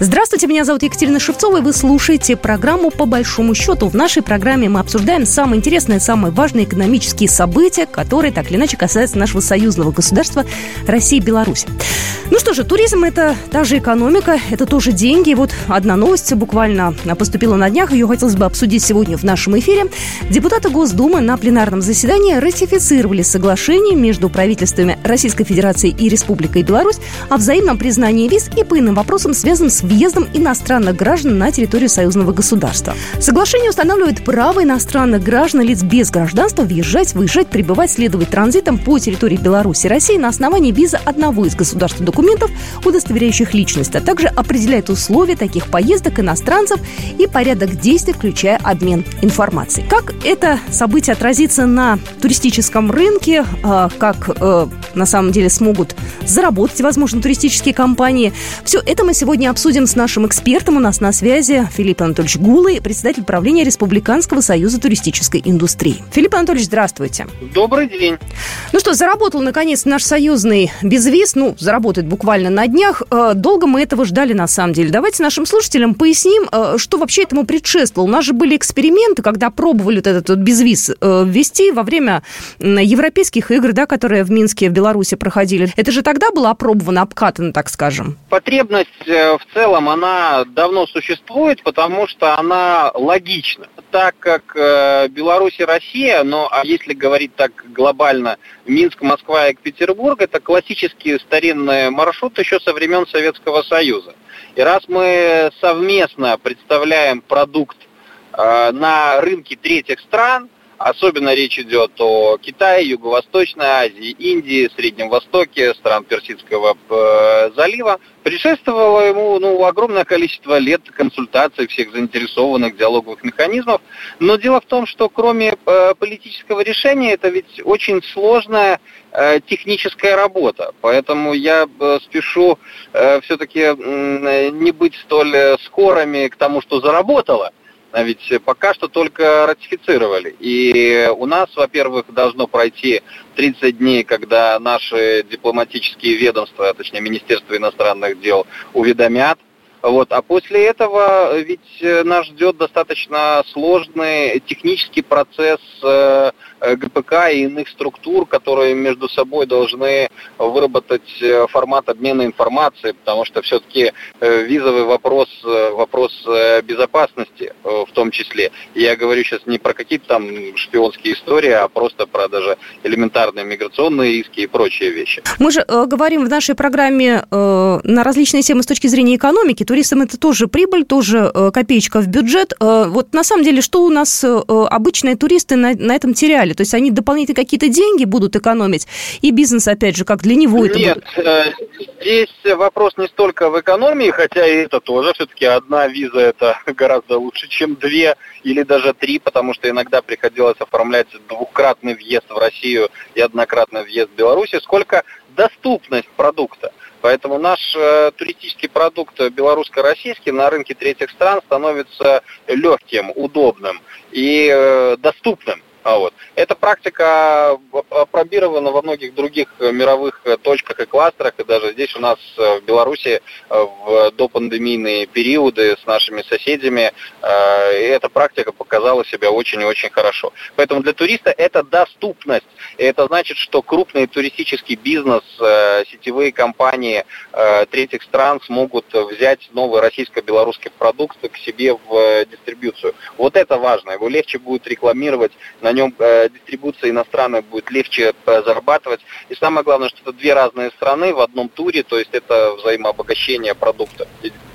Здравствуйте, меня зовут Екатерина Шевцова, и вы слушаете программу «По большому счету». В нашей программе мы обсуждаем самые интересные, самые важные экономические события, которые так или иначе касаются нашего союзного государства России и Беларуси. Ну что же, туризм – это та же экономика, это тоже деньги. И вот одна новость буквально поступила на днях, ее хотелось бы обсудить сегодня в нашем эфире. Депутаты Госдумы на пленарном заседании ратифицировали соглашение между правительствами Российской Федерации и Республикой Беларусь о взаимном признании виз и по иным вопросам, связанным с въездом иностранных граждан на территорию союзного государства. Соглашение устанавливает право иностранных граждан, лиц без гражданства въезжать, выезжать, пребывать, следовать транзитом по территории Беларуси и России на основании визы одного из государств документов, удостоверяющих личность, а также определяет условия таких поездок иностранцев и порядок действий, включая обмен информацией. Как это событие отразится на туристическом рынке, а, как э, на самом деле смогут заработать, возможно, туристические компании. Все это мы сегодня обсудим с нашим экспертом. У нас на связи Филипп Анатольевич Гулый, председатель правления Республиканского союза туристической индустрии. Филипп Анатольевич, здравствуйте. Добрый день. Ну что, заработал наконец наш союзный безвиз. Ну, заработает буквально на днях. Э, долго мы этого ждали на самом деле. Давайте нашим слушателям поясним, э, что вообще этому предшествовало. У нас же были эксперименты, когда пробовали вот этот вот безвиз э, ввести во время европейских игр, да, которые в Минске, в Беларуси проходили. Это же тогда было опробовано, обкатано, так скажем. Потребность в целом, она давно существует, потому что она логична. Так как Беларусь и Россия, но а если говорить так глобально, Минск, Москва и Петербург, это классические старинные маршруты еще со времен Советского Союза. И раз мы совместно представляем продукт э, на рынке третьих стран, особенно речь идет о Китае, Юго-Восточной Азии, Индии, Среднем Востоке, стран Персидского э, залива, предшествовало ему ну, огромное количество лет консультаций всех заинтересованных диалоговых механизмов. Но дело в том, что кроме э, политического решения, это ведь очень сложная э, техническая работа. Поэтому я спешу все-таки не быть столь скорыми к тому, что заработало. А ведь пока что только ратифицировали. И у нас, во-первых, должно пройти 30 дней, когда наши дипломатические ведомства, а точнее Министерство иностранных дел, уведомят вот. А после этого ведь э, нас ждет достаточно сложный технический процесс э, э, ГПК и иных структур, которые между собой должны выработать формат обмена информацией, потому что все-таки визовый вопрос, вопрос безопасности в том числе. Я говорю сейчас не про какие-то там шпионские истории, а просто про даже элементарные миграционные риски и прочие вещи. Мы же э, говорим в нашей программе э, на различные темы с точки зрения экономики, туристам это тоже прибыль, тоже э, копеечка в бюджет. Э, вот на самом деле, что у нас э, обычные туристы на, на этом теряли? То есть они дополнительно какие-то деньги будут экономить, и бизнес, опять же, как для него это Нет, будет? здесь вопрос не столько в экономии, хотя и это тоже. Все-таки одна виза это гораздо лучше, чем две или даже три, потому что иногда приходилось оформлять двукратный въезд в Россию и однократный въезд в Беларусь, сколько доступность продукта. Поэтому наш э, туристический продукт белорусско-российский на рынке третьих стран становится легким, удобным и э, доступным. А вот. Эта практика опробирована во многих других мировых точках и кластерах, и даже здесь у нас в Беларуси в допандемийные периоды с нашими соседями э, эта практика показала себя очень и очень хорошо. Поэтому для туриста это доступность. И это значит, что крупный туристический бизнес, э, сетевые компании э, третьих стран смогут взять новый российско-белорусский продукт к себе в дистрибьюцию. Вот это важно. Его легче будет рекламировать на нем э, дистрибуция иностранная будет легче э, зарабатывать. И самое главное, что это две разные страны в одном туре, то есть это взаимообогащение продукта,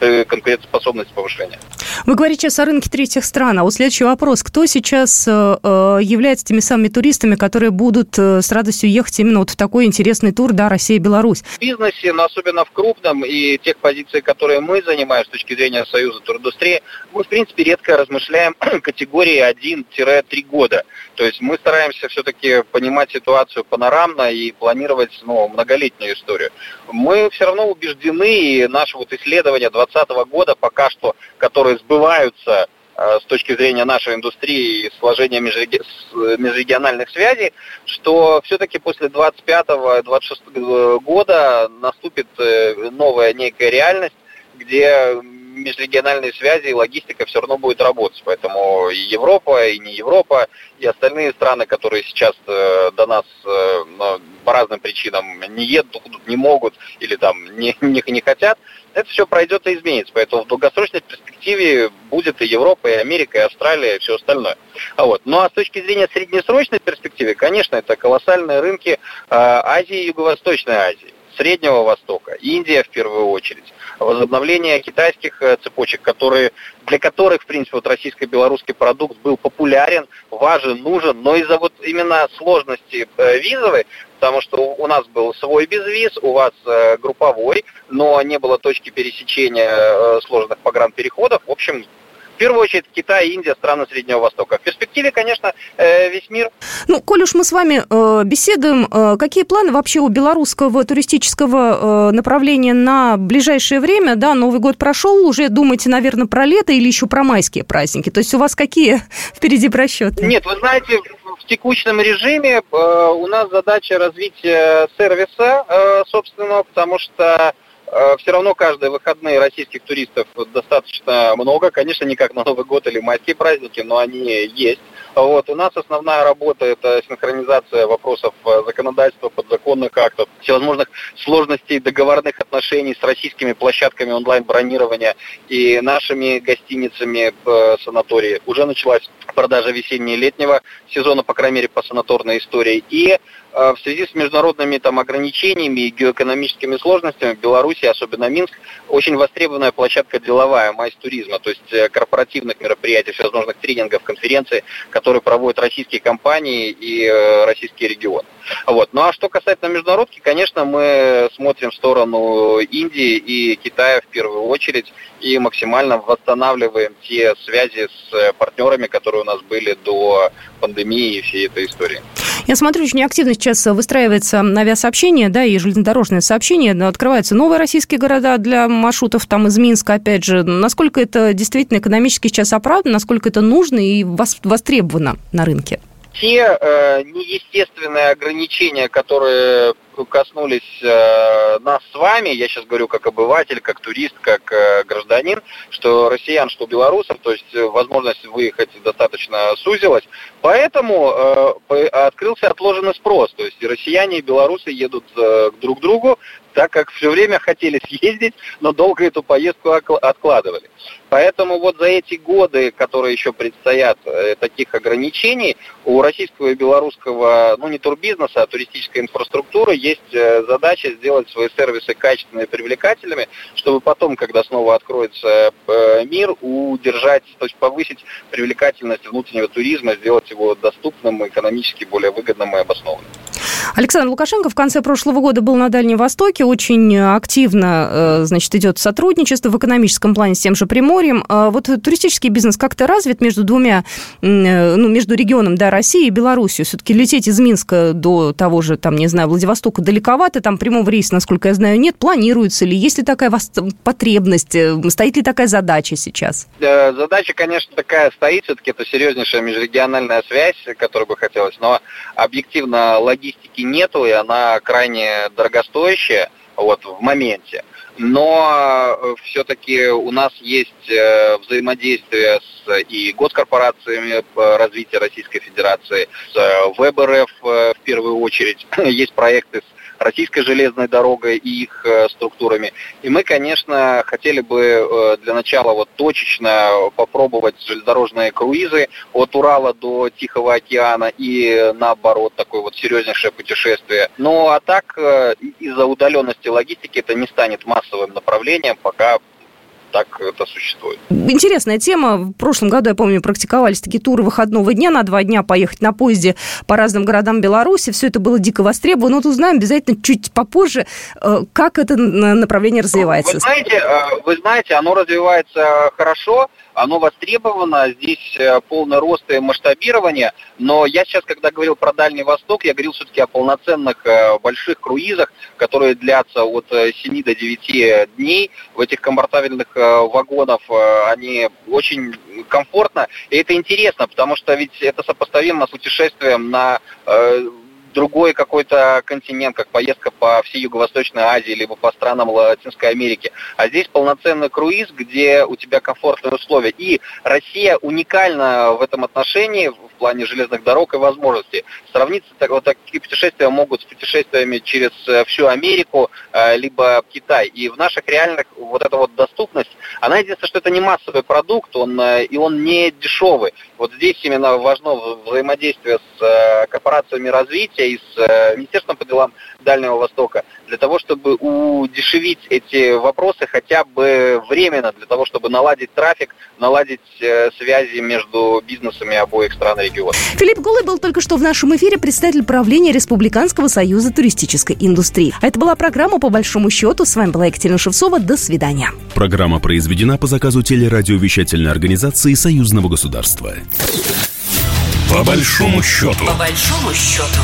э, конкурентоспособность повышения. Вы говорите сейчас о рынке третьих стран, а вот следующий вопрос. Кто сейчас э, э является теми самыми туристами, которые будут э, с радостью ехать именно вот в такой интересный тур, да, Россия-Беларусь? В бизнесе, но особенно в крупном, и тех позиций, которые мы занимаем с точки зрения Союза туриндустрии, мы, в принципе, редко размышляем категории 1-3 года. То есть мы стараемся все-таки понимать ситуацию панорамно и планировать ну, многолетнюю историю. Мы все равно убеждены, и наши вот исследования 2020 года пока что, которые сбываются с точки зрения нашей индустрии и сложения межрегиональных связей, что все-таки после 25-26 года наступит э, новая некая реальность, где межрегиональные связи и логистика все равно будет работать. Поэтому и Европа, и не Европа, и остальные страны, которые сейчас э, до нас по разным причинам не едут, не могут или там не, не, не хотят, это все пройдет и изменится. Поэтому в долгосрочной перспективе будет и Европа, и Америка, и Австралия, и все остальное. А вот. Ну а с точки зрения среднесрочной перспективы, конечно, это колоссальные рынки э, Азии и Юго-Восточной Азии. Среднего Востока, Индия в первую очередь, возобновление китайских э, цепочек, которые, для которых, в принципе, вот российско-белорусский продукт был популярен, важен, нужен, но из-за вот именно сложности э, визовой потому что у нас был свой безвиз, у вас э, групповой, но не было точки пересечения сложных погранпереходов. В общем, в первую очередь Китай, Индия, страны Среднего Востока. В перспективе, конечно, э, весь мир. Ну, коль уж мы с вами э, беседуем, э, какие планы вообще у белорусского туристического направления на ближайшее время? Да, Новый год прошел, уже думаете, наверное, про лето или еще про майские праздники? То есть у вас какие впереди просчеты? Нет, вы знаете, в текущем режиме у нас задача развития сервиса собственного, потому что все равно каждые выходные российских туристов достаточно много. Конечно, не как на Новый год или майские праздники, но они есть. Вот. У нас основная работа – это синхронизация вопросов э, законодательства, подзаконных актов, всевозможных сложностей договорных отношений с российскими площадками онлайн-бронирования и нашими гостиницами в э, санатории. Уже началась продажа весенне-летнего сезона, по крайней мере, по санаторной истории. И Э, в связи с международными там, ограничениями и геоэкономическими сложностями в Беларуси, особенно Минск, очень востребованная площадка деловая, майс туризма, то есть э, корпоративных мероприятий, всевозможных тренингов, конференций, которые проводят российские компании и э, российские регионы. Вот. Ну а что касательно международки, конечно, мы смотрим в сторону Индии и Китая в первую очередь и максимально восстанавливаем те связи с партнерами, которые у нас были до пандемии и всей этой истории. Я смотрю, очень активно сейчас выстраивается авиасообщение, да, и железнодорожное сообщение. Открываются новые российские города для маршрутов там из Минска, опять же. Насколько это действительно экономически сейчас оправдано, насколько это нужно и востребовано на рынке? те э, неестественные ограничения, которые коснулись э, нас с вами, я сейчас говорю как обыватель, как турист, как э, гражданин, что россиян, что белорусов, то есть э, возможность выехать достаточно сузилась, поэтому э, открылся отложенный спрос, то есть и россияне, и белорусы едут э, друг к другу, так как все время хотели съездить, но долго эту поездку откладывали. Поэтому вот за эти годы, которые еще предстоят э, таких ограничений, у российского и белорусского, ну не турбизнеса, а туристической инфраструктуры есть э, задача сделать свои сервисы качественными и привлекательными, чтобы потом, когда снова откроется э, мир, удержать, то есть повысить привлекательность внутреннего туризма, сделать его доступным, экономически более выгодным и обоснованным. Александр Лукашенко в конце прошлого года был на Дальнем Востоке, очень активно, э, значит, идет сотрудничество в экономическом плане с тем же Приморьем. А вот туристический бизнес как-то развит между двумя, э, ну, между регионом, да, России и Белоруссией. Все-таки лететь из Минска до того же, там, не знаю, Владивостока далековато, там прямого рейса, насколько я знаю, нет. Планируется ли? Есть ли такая потребность? Э, стоит ли такая задача сейчас? Задача, конечно, такая стоит. Все-таки это серьезнейшая межрегиональная связь, которую бы хотелось. Но объективно логистики нету, и она крайне дорогостоящая вот, в моменте. Но э, все-таки у нас есть э, взаимодействие с и госкорпорациями развития Российской Федерации, с э, ВБРФ в первую очередь. Есть проекты с российской железной дорогой и их э, структурами. И мы, конечно, хотели бы э, для начала вот точечно попробовать железнодорожные круизы от Урала до Тихого океана и наоборот, такое вот серьезнейшее путешествие. Ну а так, э, из-за удаленности логистики это не станет массовым направлением, пока так это существует. Интересная тема. В прошлом году, я помню, практиковались такие туры выходного дня на два дня поехать на поезде по разным городам Беларуси. Все это было дико востребовано. Вот узнаем обязательно чуть попозже, э, как это направление развивается. Вы знаете, э, вы знаете, оно развивается хорошо. Оно востребовано, здесь э, полный рост и масштабирование, но я сейчас, когда говорил про Дальний Восток, я говорил все-таки о полноценных э, больших круизах, которые длятся от 7 до 9 дней. В этих комфортабельных вагонах они очень комфортно, и это интересно, потому что ведь это сопоставимо с путешествием на другой какой-то континент, как поездка по всей Юго-Восточной Азии, либо по странам Латинской Америки. А здесь полноценный круиз, где у тебя комфортные условия. И Россия уникальна в этом отношении, плане железных дорог и возможностей. Сравниться так, вот такие путешествия могут с путешествиями через э, всю Америку, э, либо Китай. И в наших реальных вот эта вот доступность, она единственное, что это не массовый продукт, он, э, и он не дешевый. Вот здесь именно важно взаимодействие с корпорациями развития и с Министерством по делам Дальнего Востока, для того, чтобы удешевить эти вопросы хотя бы временно, для того, чтобы наладить трафик, наладить связи между бизнесами обоих стран и региона. Филипп Голый был только что в нашем эфире представитель правления Республиканского союза туристической индустрии. А это была программа «По большому счету». С вами была Екатерина Шевцова. До свидания. Программа произведена по заказу телерадиовещательной организации Союзного государства. По большому счету. По большому счету.